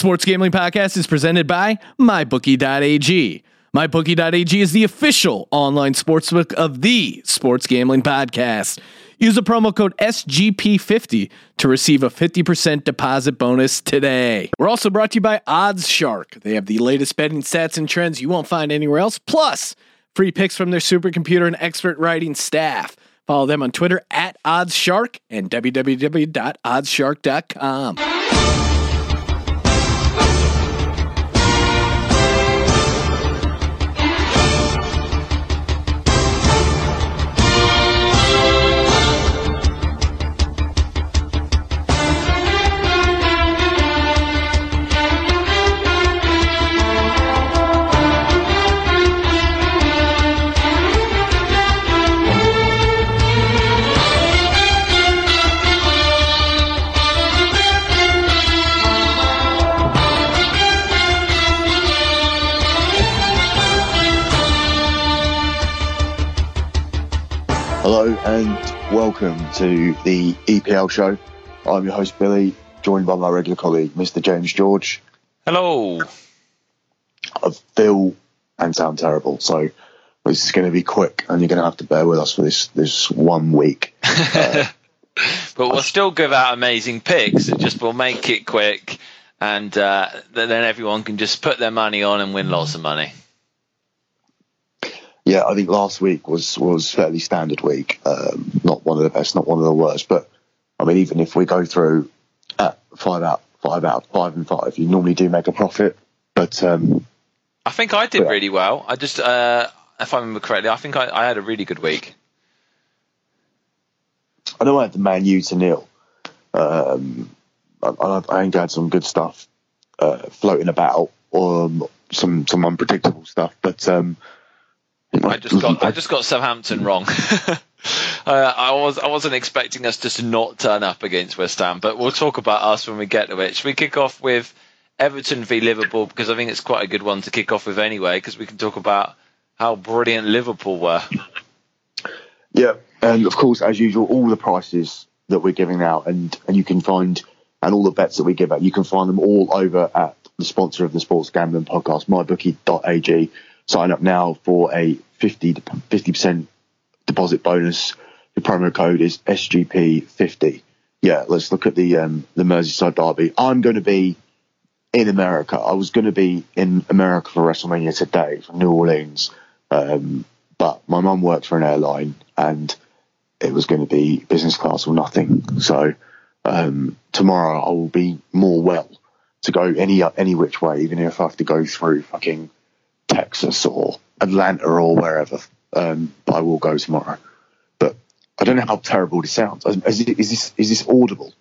Sports Gambling Podcast is presented by MyBookie.ag. MyBookie.ag is the official online sportsbook of the Sports Gambling Podcast. Use the promo code SGP50 to receive a 50% deposit bonus today. We're also brought to you by Odds Shark. They have the latest betting stats and trends you won't find anywhere else, plus free picks from their supercomputer and expert writing staff. Follow them on Twitter at OddsShark and www.oddsshark.com. to the EPL show. I'm your host Billy, joined by my regular colleague Mr. James George. Hello. I feel and sound terrible, so this is going to be quick, and you're going to have to bear with us for this this one week. Uh, but we'll still give out amazing picks. It just will make it quick, and uh, then everyone can just put their money on and win lots of money. Yeah, I think last week was was fairly standard week. Um, not one of the best, not one of the worst, but I mean, even if we go through at five out, five out, five and five, you normally do make a profit. But um, I think I did Yeah. really well. I just, uh, if I remember correctly, I think I, I had a really good week. I know I had the Man U to nil. Um, I, I, I think I had some good stuff uh, floating about, um, some some unpredictable stuff. But um, I just got, I just got Southampton wrong. uh, I was, I wasn't expecting us just to not turn up against West Ham, but we'll talk about us when we get to it. Should we kick off with Everton v Liverpool because I think it's quite a good one to kick off with anyway, because we can talk about how brilliant Liverpool were. Yeah, and of course, as usual, all the prices that we're giving out, and and you can find, and all the bets that we give out, you can find them all over at the sponsor of the Sports Gambling Podcast, mybookie.ag. Sign up now for a 50 percent deposit bonus. The promo code is SGP50. Yeah, let's look at the um, the Merseyside derby. I'm going to be in America. I was going to be in America for WrestleMania today from New Orleans. Um, but my mum worked for an airline and it was going to be business class or nothing. So um, tomorrow I will be more well to go any any which way, even if I have to go through fucking Texas or Atlanta or wherever. Um, but I will go tomorrow. But I don't know how terrible this sounds. Is, is this is this audible?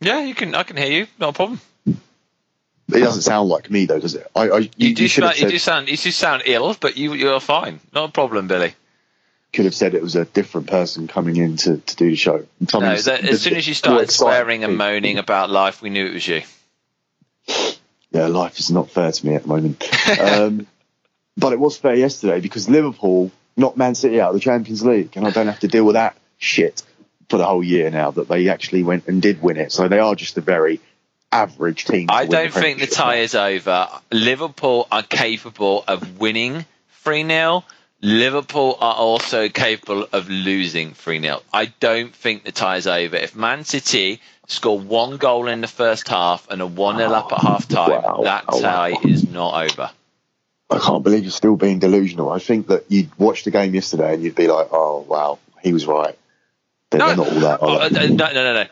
Yeah, you can. I can hear you. Not a problem. It doesn't sound like me though, does it? I, I you, You, do have sound, you do sound. You do sound ill, but you you're fine. Not a problem, Billy. could have said it was a different person coming in to, to do the show. No, that, as soon as you started swearing and moaning about life, we knew it was you. yeah, life is not fair to me at the moment. um, but it was fair yesterday because Liverpool knocked Man City out of the Champions League, and I don't have to deal with that shit for the whole year now that they actually went and did win it. So they are just a very average team. I don't the think the tie is over. Liverpool are capable of winning 3 0. Liverpool are also capable of losing 3 0. I don't think the tie is over. If Man City score one goal in the first half and a 1 0 up at half time, Wow. that tie wow. is not over. I can't believe you're still being delusional. I think that you'd watch the game yesterday and you'd be like, "Oh wow, he was right." They're, they're not all that. Oh, uh, no, no, no, no.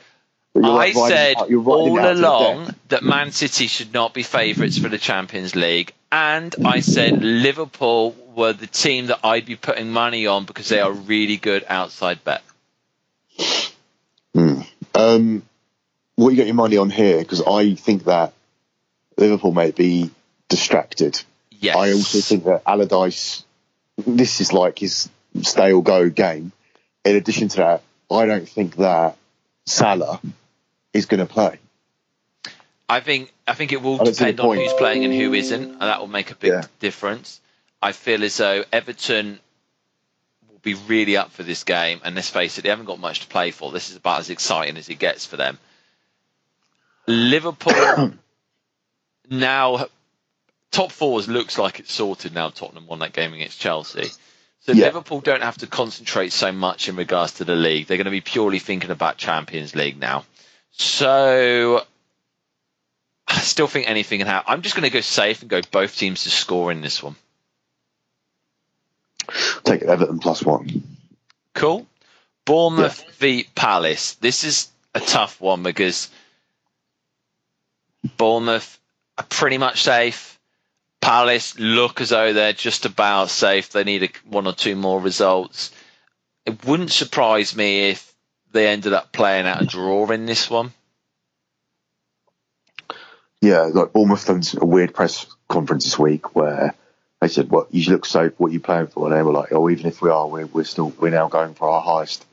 I like said riding all out to the along that Man City should not be favourites for the Champions League, and I said Liverpool were the team that I'd be putting money on because they are really good outside bet. Um, what you got your money on here? Because I think that Liverpool may be distracted. Yes, I also think that Allardyce, this is like his stay or go game. In addition to that, I don't think that Salah is going to play. I think I think it will I don't see the depend on who's playing and who isn't, and that will make a big Yeah. difference. I feel as though Everton will be really up for this game, and let's face it, they haven't got much to play for. This is about as exciting as it gets for them. Liverpool now top four looks like it's sorted now. Tottenham won that game against Chelsea. So Yeah. Liverpool don't have to concentrate so much in regards to the league. They're going to be purely thinking about Champions League now. So I still think anything can happen. I'm just going to go safe and go both teams to score in this one. Take Everton plus one. Cool. Bournemouth v Palace. This is a tough one because Bournemouth are pretty much safe. Palace look as though they're just about safe. They need a, one or two more results. It wouldn't surprise me if they ended up playing out a draw in this one. Yeah, like Bournemouth done a weird press conference this week where they said, "What you look safe? What are you playing for?" And they were like, "Oh, even if we are, we're, we're still we're now going for our highest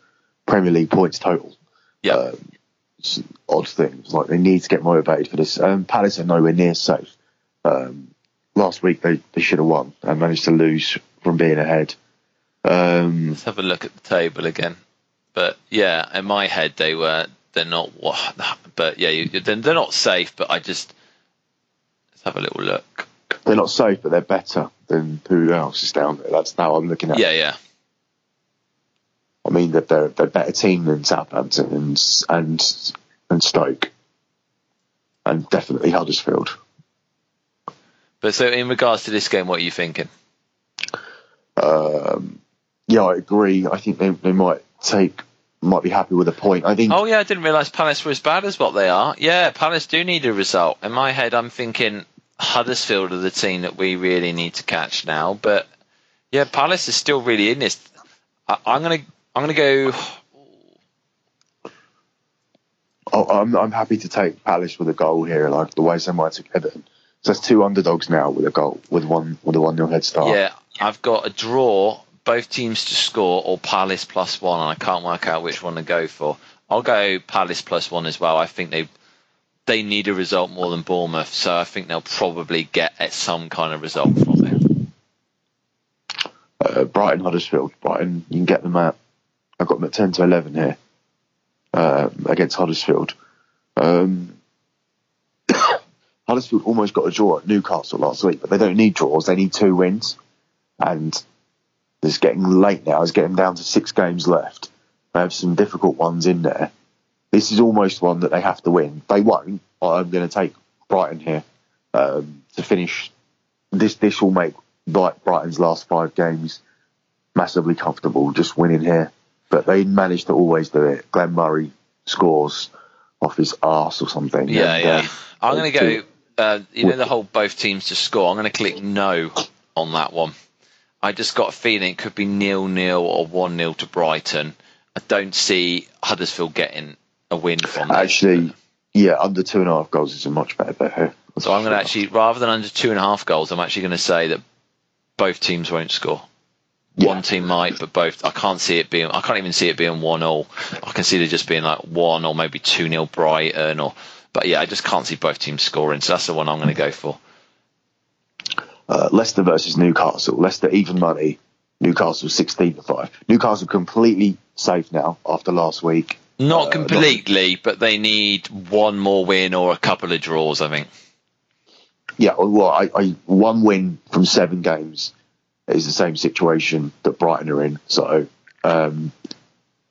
Premier League points total." Yeah. Um, it's odd things like they need to get motivated for this. Um, Palace are nowhere near safe. Um, last week they, they should have won and managed to lose from being ahead. Um, Let's have a look at the table again. But yeah, in my head they were they're not what but yeah, you, they're, not safe. But I just let's have a little look. they're not safe, but they're better than who else is down there. That's how I'm looking at. Yeah, yeah. I mean that they're they're a better team than Southampton and and and Stoke, and definitely Huddersfield. But so in regards to this game, what are you thinking? Um, yeah, I agree. I think they they might take might be happy with a point. I think Oh yeah, I didn't realise Palace were as bad as what they are. Yeah, Palace do need a result. In my head, I'm thinking Huddersfield are the team that we really need to catch now. But yeah, Palace is still really in this. I, I'm gonna I'm gonna go. oh, I'm I'm happy to take Palace with a goal here, like the way someone took Everton. So that's two underdogs now with a goal with one with a one nil head start. Yeah, I've got a draw, both teams to score, or Palace plus one, and I can't work out which one to go for. I'll go Palace plus one as well. I think they they need a result more than Bournemouth, so I think they'll probably get at some kind of result from it. uh, Brighton Huddersfield. Brighton, you can get them at. I've got them at ten to eleven here um, against Huddersfield. Um, Huddersfield almost got a draw at Newcastle last week, but they don't need draws; they need two wins. And it's getting late now. It's getting down to six games left. They have some difficult ones in there. This is almost one that they have to win. They won't. I'm going to take Brighton here um, to finish. This this will make Bright- Brighton's last five games massively comfortable, just winning here. But they manage to always do it. Glenn Murray scores off his arse or something. Yeah, yeah. um, I'm going to go. Uh, you know the whole both teams to score. I'm going to click no on that one. I just got a feeling it could be nil nil or one 0 to Brighton. I don't see Huddersfield getting a win from that. Actually, yeah, under two and a half goals is a much better bet here. So I'm going to actually, rather than under two and a half goals, I'm actually going to say that both teams won't score. Yeah. One team might, but both. I can't see it being. I can't even see it being one all. I can see it just being like one or maybe two 0 Brighton or. But yeah, I just can't see both teams scoring. So that's the one I'm going to go for. Uh, Leicester versus Newcastle. Leicester even money. Newcastle sixteen to five. Newcastle completely safe now after last week. Not Uh, completely, but they need one more win or a couple of draws. I think. Yeah, well, I, I one win from seven games is the same situation that Brighton are in. So um,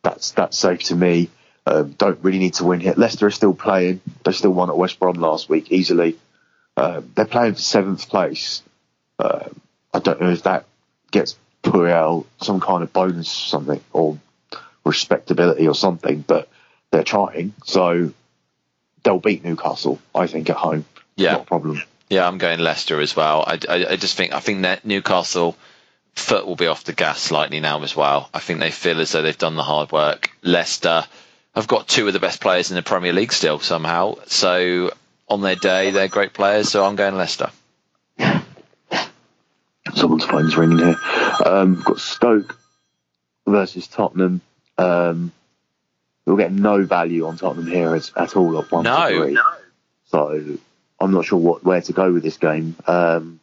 that's that's safe to me. Um, don't really need to win here. Leicester are still playing. They still won at West Brom last week easily. Um, they're playing for seventh place. Um I don't know if that gets Puel some kind of bonus or something or respectability or something, but they're trying. So they'll beat Newcastle, I think, at home. Yeah. Not a problem. Yeah, I'm going Leicester as well. I, I, I just think I think that Newcastle foot will be off the gas slightly now as well. I think they feel as though they've done the hard work. Leicester have got two of the best players in the Premier League still somehow. So on their day, they're great players. So I'm going Leicester. Someone's phone's ringing here. Um, got Stoke versus Tottenham. Um, we'll get no value on Tottenham here at, at all at one No. to three. So I'm not sure what where to go with this game. Um,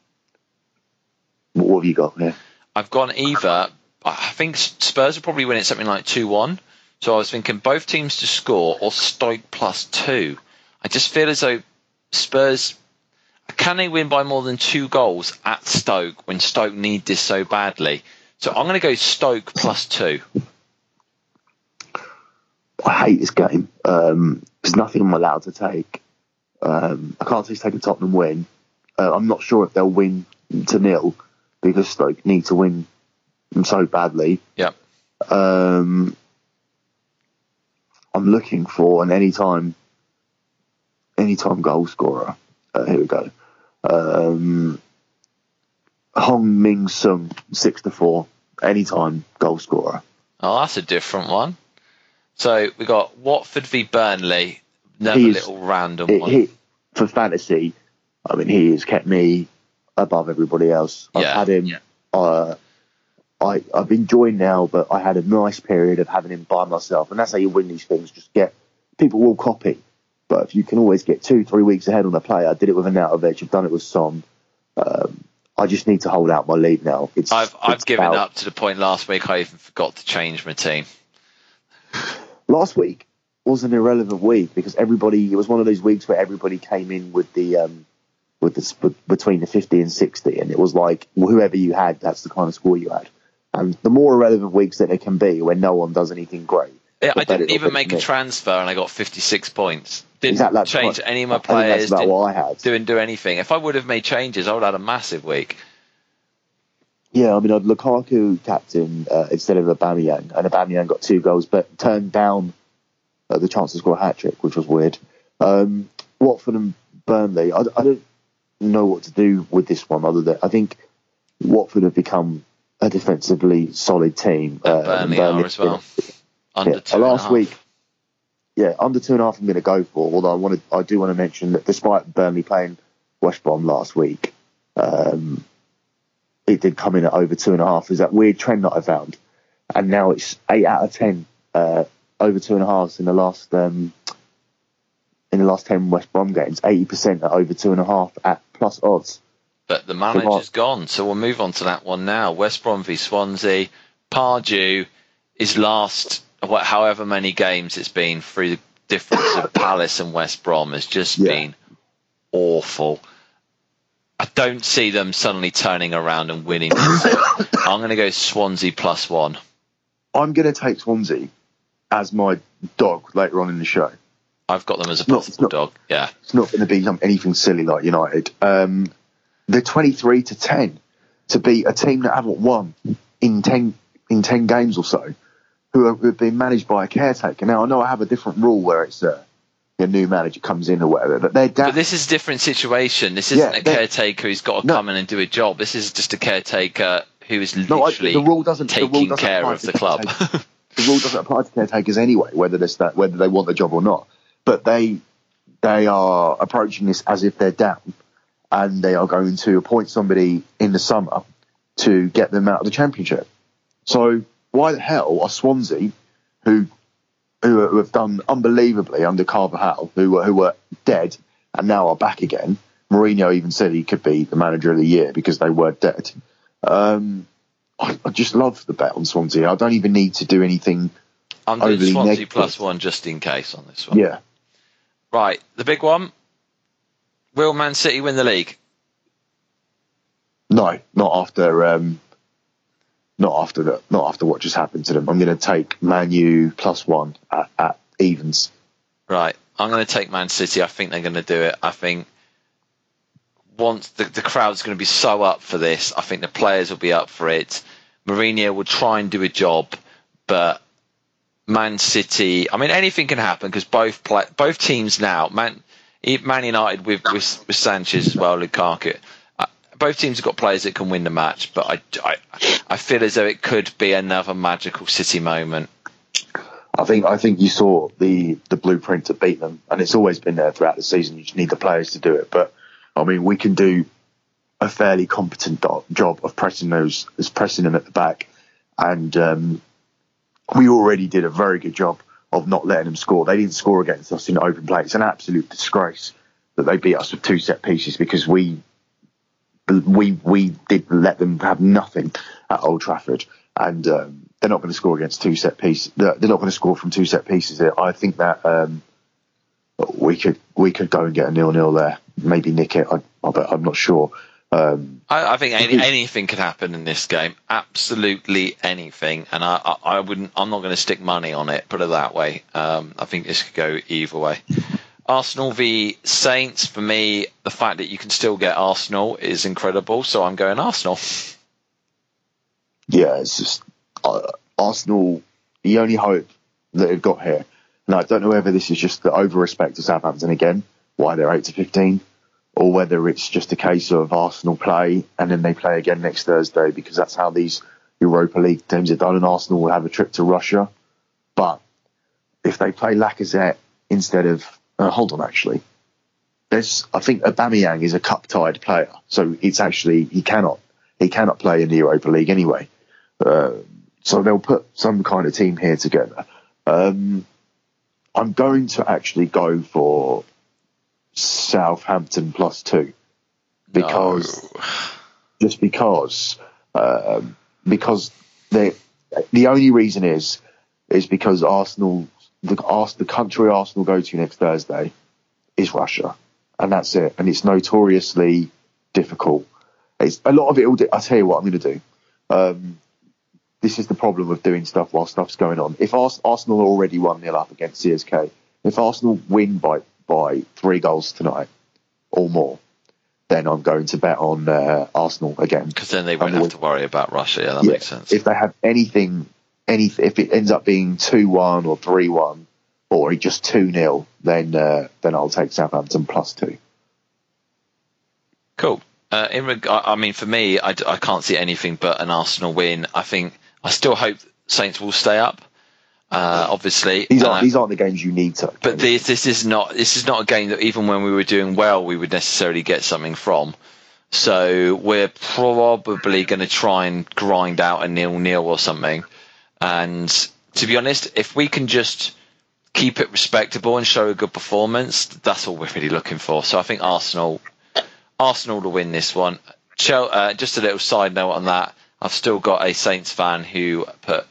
what, what have you got here? I've gone either. I think Spurs will probably win it something like two one. So I was thinking both teams to score or Stoke plus two. I just feel as though Spurs. Can they win by more than two goals at Stoke when Stoke need this so badly? So I'm going to go Stoke plus two. I hate this game. Um, there's nothing I'm allowed to take. Um, I can't see take a Tottenham win. Uh, I'm not sure if they'll win to nil because Stoke need to win so badly. Yep. Um, I'm looking for an anytime, anytime goal scorer. Uh, here we go. Um, Heung-min Son, six to four, anytime goal scorer. Oh, that's a different one. So we got Watford v Burnley. Another little random it, one. He, for fantasy, I mean, he has kept me above everybody else. I've yeah. had him. Yeah. Uh, I, I've enjoyed now, but I had a nice period of having him by myself, and that's how you win these things. Just get people will copy, but if you can always get two, three weeks ahead on a player, I did it with Arnautovic, I've done it with Son. Um, I just need to hold out my lead now. It's, I've I've it's given up to the point last week I even forgot to change my team. Last week was an irrelevant week because everybody. It was one of those weeks where everybody came in with the um, with the between the fifty and sixty, and it was like well, whoever you had, that's the kind of score you had. And the more irrelevant weeks that it can be when no one does anything great. Yeah, I didn't even make a transfer and I got 56 points. Didn't exactly, change what, any of my players. that's about what I had. Didn't do anything. If I would have made changes, I would have had a massive week. Yeah, I mean, I'd Lukaku captain uh, instead of Aubameyang, and Aubameyang got two goals, but turned down uh, the chance to score a hat trick, which was weird. Um, Watford and Burnley, I, I, don't know what to do with this one other than I think Watford have become a defensively solid team. Uh, Burnley, Burnley, are as well. Under yeah, two last week, yeah, under two and a half. I'm going to go for. Although I wanted, I do want to mention that despite Burnley playing West Brom last week, um, it did come in at over two and a half. Is that weird trend that I found? And now it's eight out of ten uh, over two and a half in the last um, in the last ten West Brom games. Eighty percent at over two and a half at plus odds. But the manager's gone, so we'll move on to that one now. West Brom v Swansea. Pardew is last, what, however many games it's been through the difference of Palace and West Brom has just yeah. been awful. I don't see them suddenly turning around and winning. I'm going to go Swansea plus one. I'm going to take Swansea as my dog later on in the show. I've got them as a possible dog. Yeah, it's not going to be anything silly like United. Um, they're 23 to 10 to beat a team that haven't won in 10 in 10 games or so, who have, been managed by a caretaker. Now I know I have a different rule where it's uh, a new manager comes in or whatever, but they're. Da- but this is a different situation. This isn't yeah, a caretaker who's got to no, come in and do a job. This is just a caretaker who is literally no, I, the rule doesn't, taking the rule doesn't care of the club. the rule doesn't apply to caretakers anyway, whether they whether they want the job or not. But they they are approaching this as if they're down and they are going to appoint somebody in the summer to get them out of the championship. So why the hell are Swansea, who who have done unbelievably under Carvalhal, who were who were dead and now are back again? Mourinho even said he could be the manager of the year because they were dead. Um, I, I, just love the bet on Swansea. I don't even need to do anything. I'm doing Swansea negative. plus one just in case on this one. Yeah. Right, the big one. Will Man City win the league? No, not after um, not after that. Not after what just happened to them. I'm going to take Man U plus one at, at evens. Right, I'm going to take Man City. I think they're going to do it. I think once the, the crowd's going to be so up for this, I think the players will be up for it. Mourinho will try and do a job, but Man City. I mean, anything can happen because both play, both teams now. Man Man United with, with, with Sanchez as well, Lukaku. Uh, both teams have got players that can win the match, but I, I, I feel as though it could be another magical City moment. I think I think you saw the the blueprint to beat them, and it's always been there throughout the season. You just need the players to do it. But I mean, we can do a fairly competent do- job of pressing those, as pressing them at the back, and um, we already did a very good job of not letting them score. They didn't score against us in open play. It's an absolute disgrace that they beat us with two set pieces because we we we did let them have nothing at Old Trafford, and um, they're not going to score against two set pieces. They're not going to score from two set pieces. I think that um, we could we could go and get a nil nil there, maybe nick it. I, but I'm not sure. Um, I, I, think any, anything could happen in this game. Absolutely anything, and I, I, I wouldn't. I'm not going to stick money on it. Put it that way. Um, I think this could go either way. Arsenal v Saints. For me, the fact that you can still get Arsenal is incredible. So I'm going Arsenal. Yeah, it's just uh, Arsenal. The only hope that they've got here, and I don't know whether this is just the over respect of Southampton again, why they're eight to fifteen or whether it's just a case of Arsenal play and then they play again next Thursday because that's how these Europa League teams are done. And Arsenal will have a trip to Russia. But if they play Lacazette instead of, uh, hold on, actually, there's, I think Aubameyang is a cup tied player, so it's actually he cannot he cannot play in the Europa League anyway. Uh, so they'll put some kind of team here together. Um, I'm going to actually go for Southampton plus two because no. just because uh, because they the only reason is is because Arsenal the the country Arsenal go to next Thursday is Russia, and that's it. And it's notoriously difficult. It's a lot of it. Will do, I tell you what I'm going to do. Um, this is the problem of doing stuff while stuff's going on. If Arsenal already one 0 up against CSK, if Arsenal win by by three goals tonight or more, then I'm going to bet on uh, Arsenal again. Because then they won't have to worry about Russia. Yeah, that yeah, makes sense. If they have anything, any if it ends up being two one or three one or just two 0 then uh, then I'll take Southampton plus two. Cool. Uh, in reg- I mean, for me, I, I can't see anything but an Arsenal win. I think I still hope Saints will stay up. Uh, obviously, these aren't uh, these aren't the games you need to. But this this is not this is not a game that even when we were doing well, we would necessarily get something from. So we're probably going to try and grind out a nil nil or something. And to be honest, if we can just keep it respectable and show a good performance, that's all we're really looking for. So I think Arsenal, Arsenal will win this one. Uh, just a little side note on that. I've still got a Saints fan who put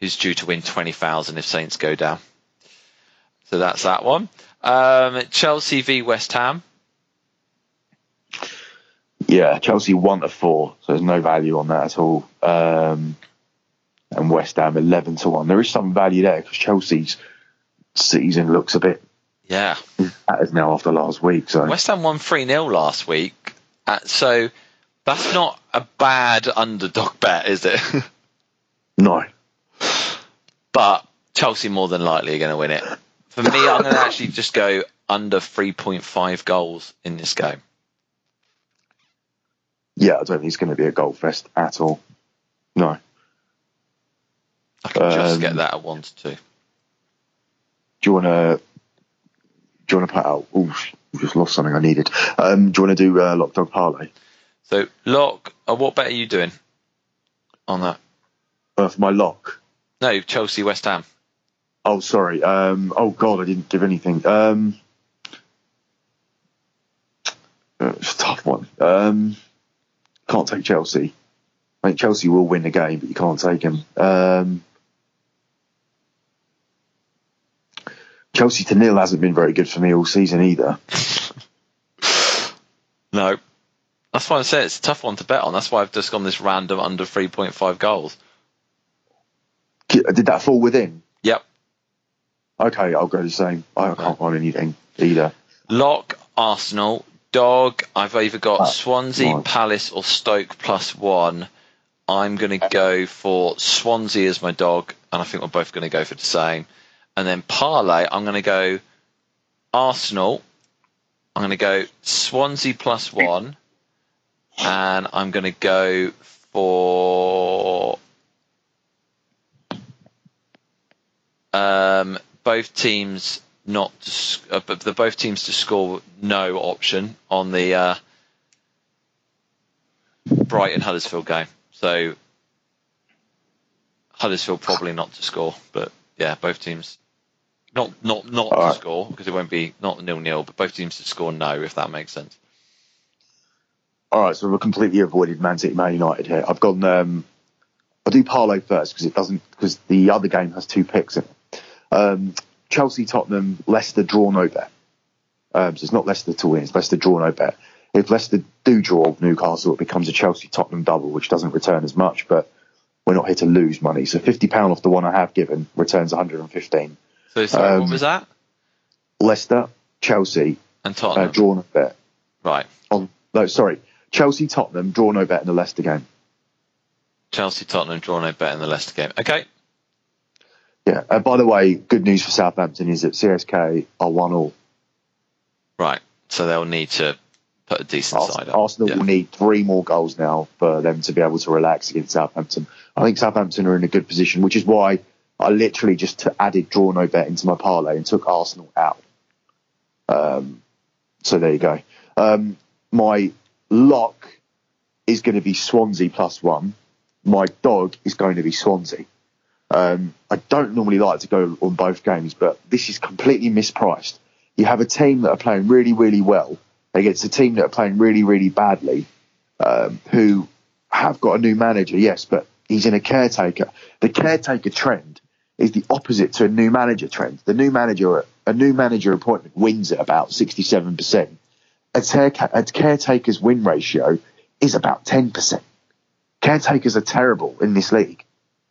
who's due to win 20,000 if Saints go down. So that's that one. Um, Chelsea v West Ham. Yeah, Chelsea one to four, so there's no value on that at all. Um, and West Ham eleven to one. There is some value there because Chelsea's season looks a bit yeah that is now after last week. So West Ham won three 0 last week, uh, so that's not a bad underdog bet, is it? no, but Chelsea more than likely are going to win it. For me, I'm going to actually just go under 3.5 goals in this game. Yeah, I don't think it's going to be a goal fest at all. No. I can um, just get that at one to two. Do you want to? Do you want to put out? Oh, just lost something I needed. Um, do you want to do uh, lock dog parlay? So lock. Uh, what bet are you doing on that? Uh, for my lock. No, Chelsea, West Ham. Oh, sorry. Um, oh God, I didn't give anything. Um, uh, it's a tough one. Um, can't take Chelsea. I think Chelsea will win the game, but you can't take them. Um, Chelsea to nil hasn't been very good for me all season either. no, that's why I say it's a tough one to bet on. That's why I've just gone this random under 3.5 goals. Did that fall within? Yep. Okay, I'll go the same. I can't find anything either. Lock Arsenal. Dog. I've either got ah, Swansea, Palace, or Stoke plus one. I'm going to go for Swansea as my dog, and I think we're both going to go for the same. And then parlay, I'm going to go Arsenal. I'm going to go Swansea plus one, and I'm going to go for Um, both teams not uh, the both teams to score no option on the uh, Brighton Huddersfield game. So Huddersfield probably not to score, but yeah, both teams not not not All to right. score because it won't be not nil nil, but both teams to score no if that makes sense. All right, so we've completely avoided Man City, Man United here. I've gone. Um, I'll do parlay first because it doesn't because the other game has two picks in it. Um, Chelsea, Tottenham, Leicester draw no bet. Um, so it's not Leicester to win, it's Leicester draw no bet. if Leicester do draw Newcastle, it becomes a Chelsea Tottenham double, which doesn't return as much, but we're not here to lose money. So fifty pound off the one I have given returns one hundred and fifteen. So sorry, um, what was that? Leicester, Chelsea, and Tottenham. Uh, draw no bet. Right. On no, sorry, Chelsea, Tottenham, draw no bet in the Leicester game. Chelsea, Tottenham, draw no bet in the Leicester game. Okay. Yeah. Uh, by the way, good news for Southampton is that CSK are one all. Right. So they'll need to put a decent Arsenal, side up. Arsenal yeah. will need three more goals now for them to be able to relax against Southampton. I think Southampton are in a good position, which is why I literally just added draw no bet into my parlay and took Arsenal out. Um, so there you go. Um, my lock is going to be Swansea plus one. My dog is going to be Swansea. Um, I don't normally like to go on both games, but this is completely mispriced. You have a team that are playing really, really well against a team that are playing really, really badly, um, who have got a new manager, yes, but he's in a caretaker. The caretaker trend is the opposite to a new manager trend. The new manager, a new manager appointment wins at about 67%. A, a caretaker's win ratio is about 10%. Caretakers are terrible in this league,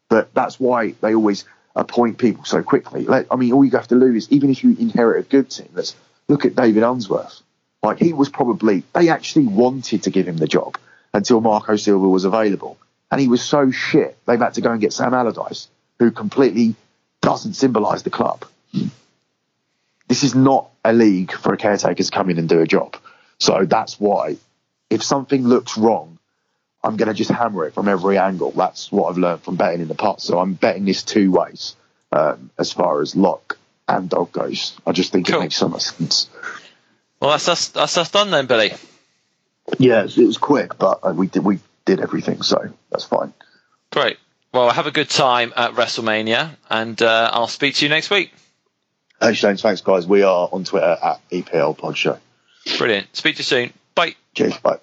but that's why they always appoint people so quickly. I mean, all you have to lose, is even if you inherit a good team, let's look at David Unsworth. Like, he was probably, they actually wanted to give him the job until Marco Silva was available. And he was so shit, they've had to go and get Sam Allardyce, who completely doesn't symbolise the club. This is not a league for a caretaker to come in and do a job. So that's why, if something looks wrong, I'm going to just hammer it from every angle. That's what I've learned from betting in the past. So I'm betting this two ways um, as far as lock and dog goes. I just think cool. it makes so much sense. Well, that's us, that's us done then, Billy. Yeah, it was quick, but uh, we did we did everything, so that's fine. Great. Well, have a good time at WrestleMania, and uh, I'll speak to you next week. Hey, Shane, thanks, guys. We are on Twitter at EPL Pod Show. Brilliant. Speak to you soon. Bye. Cheers. Bye.